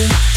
you.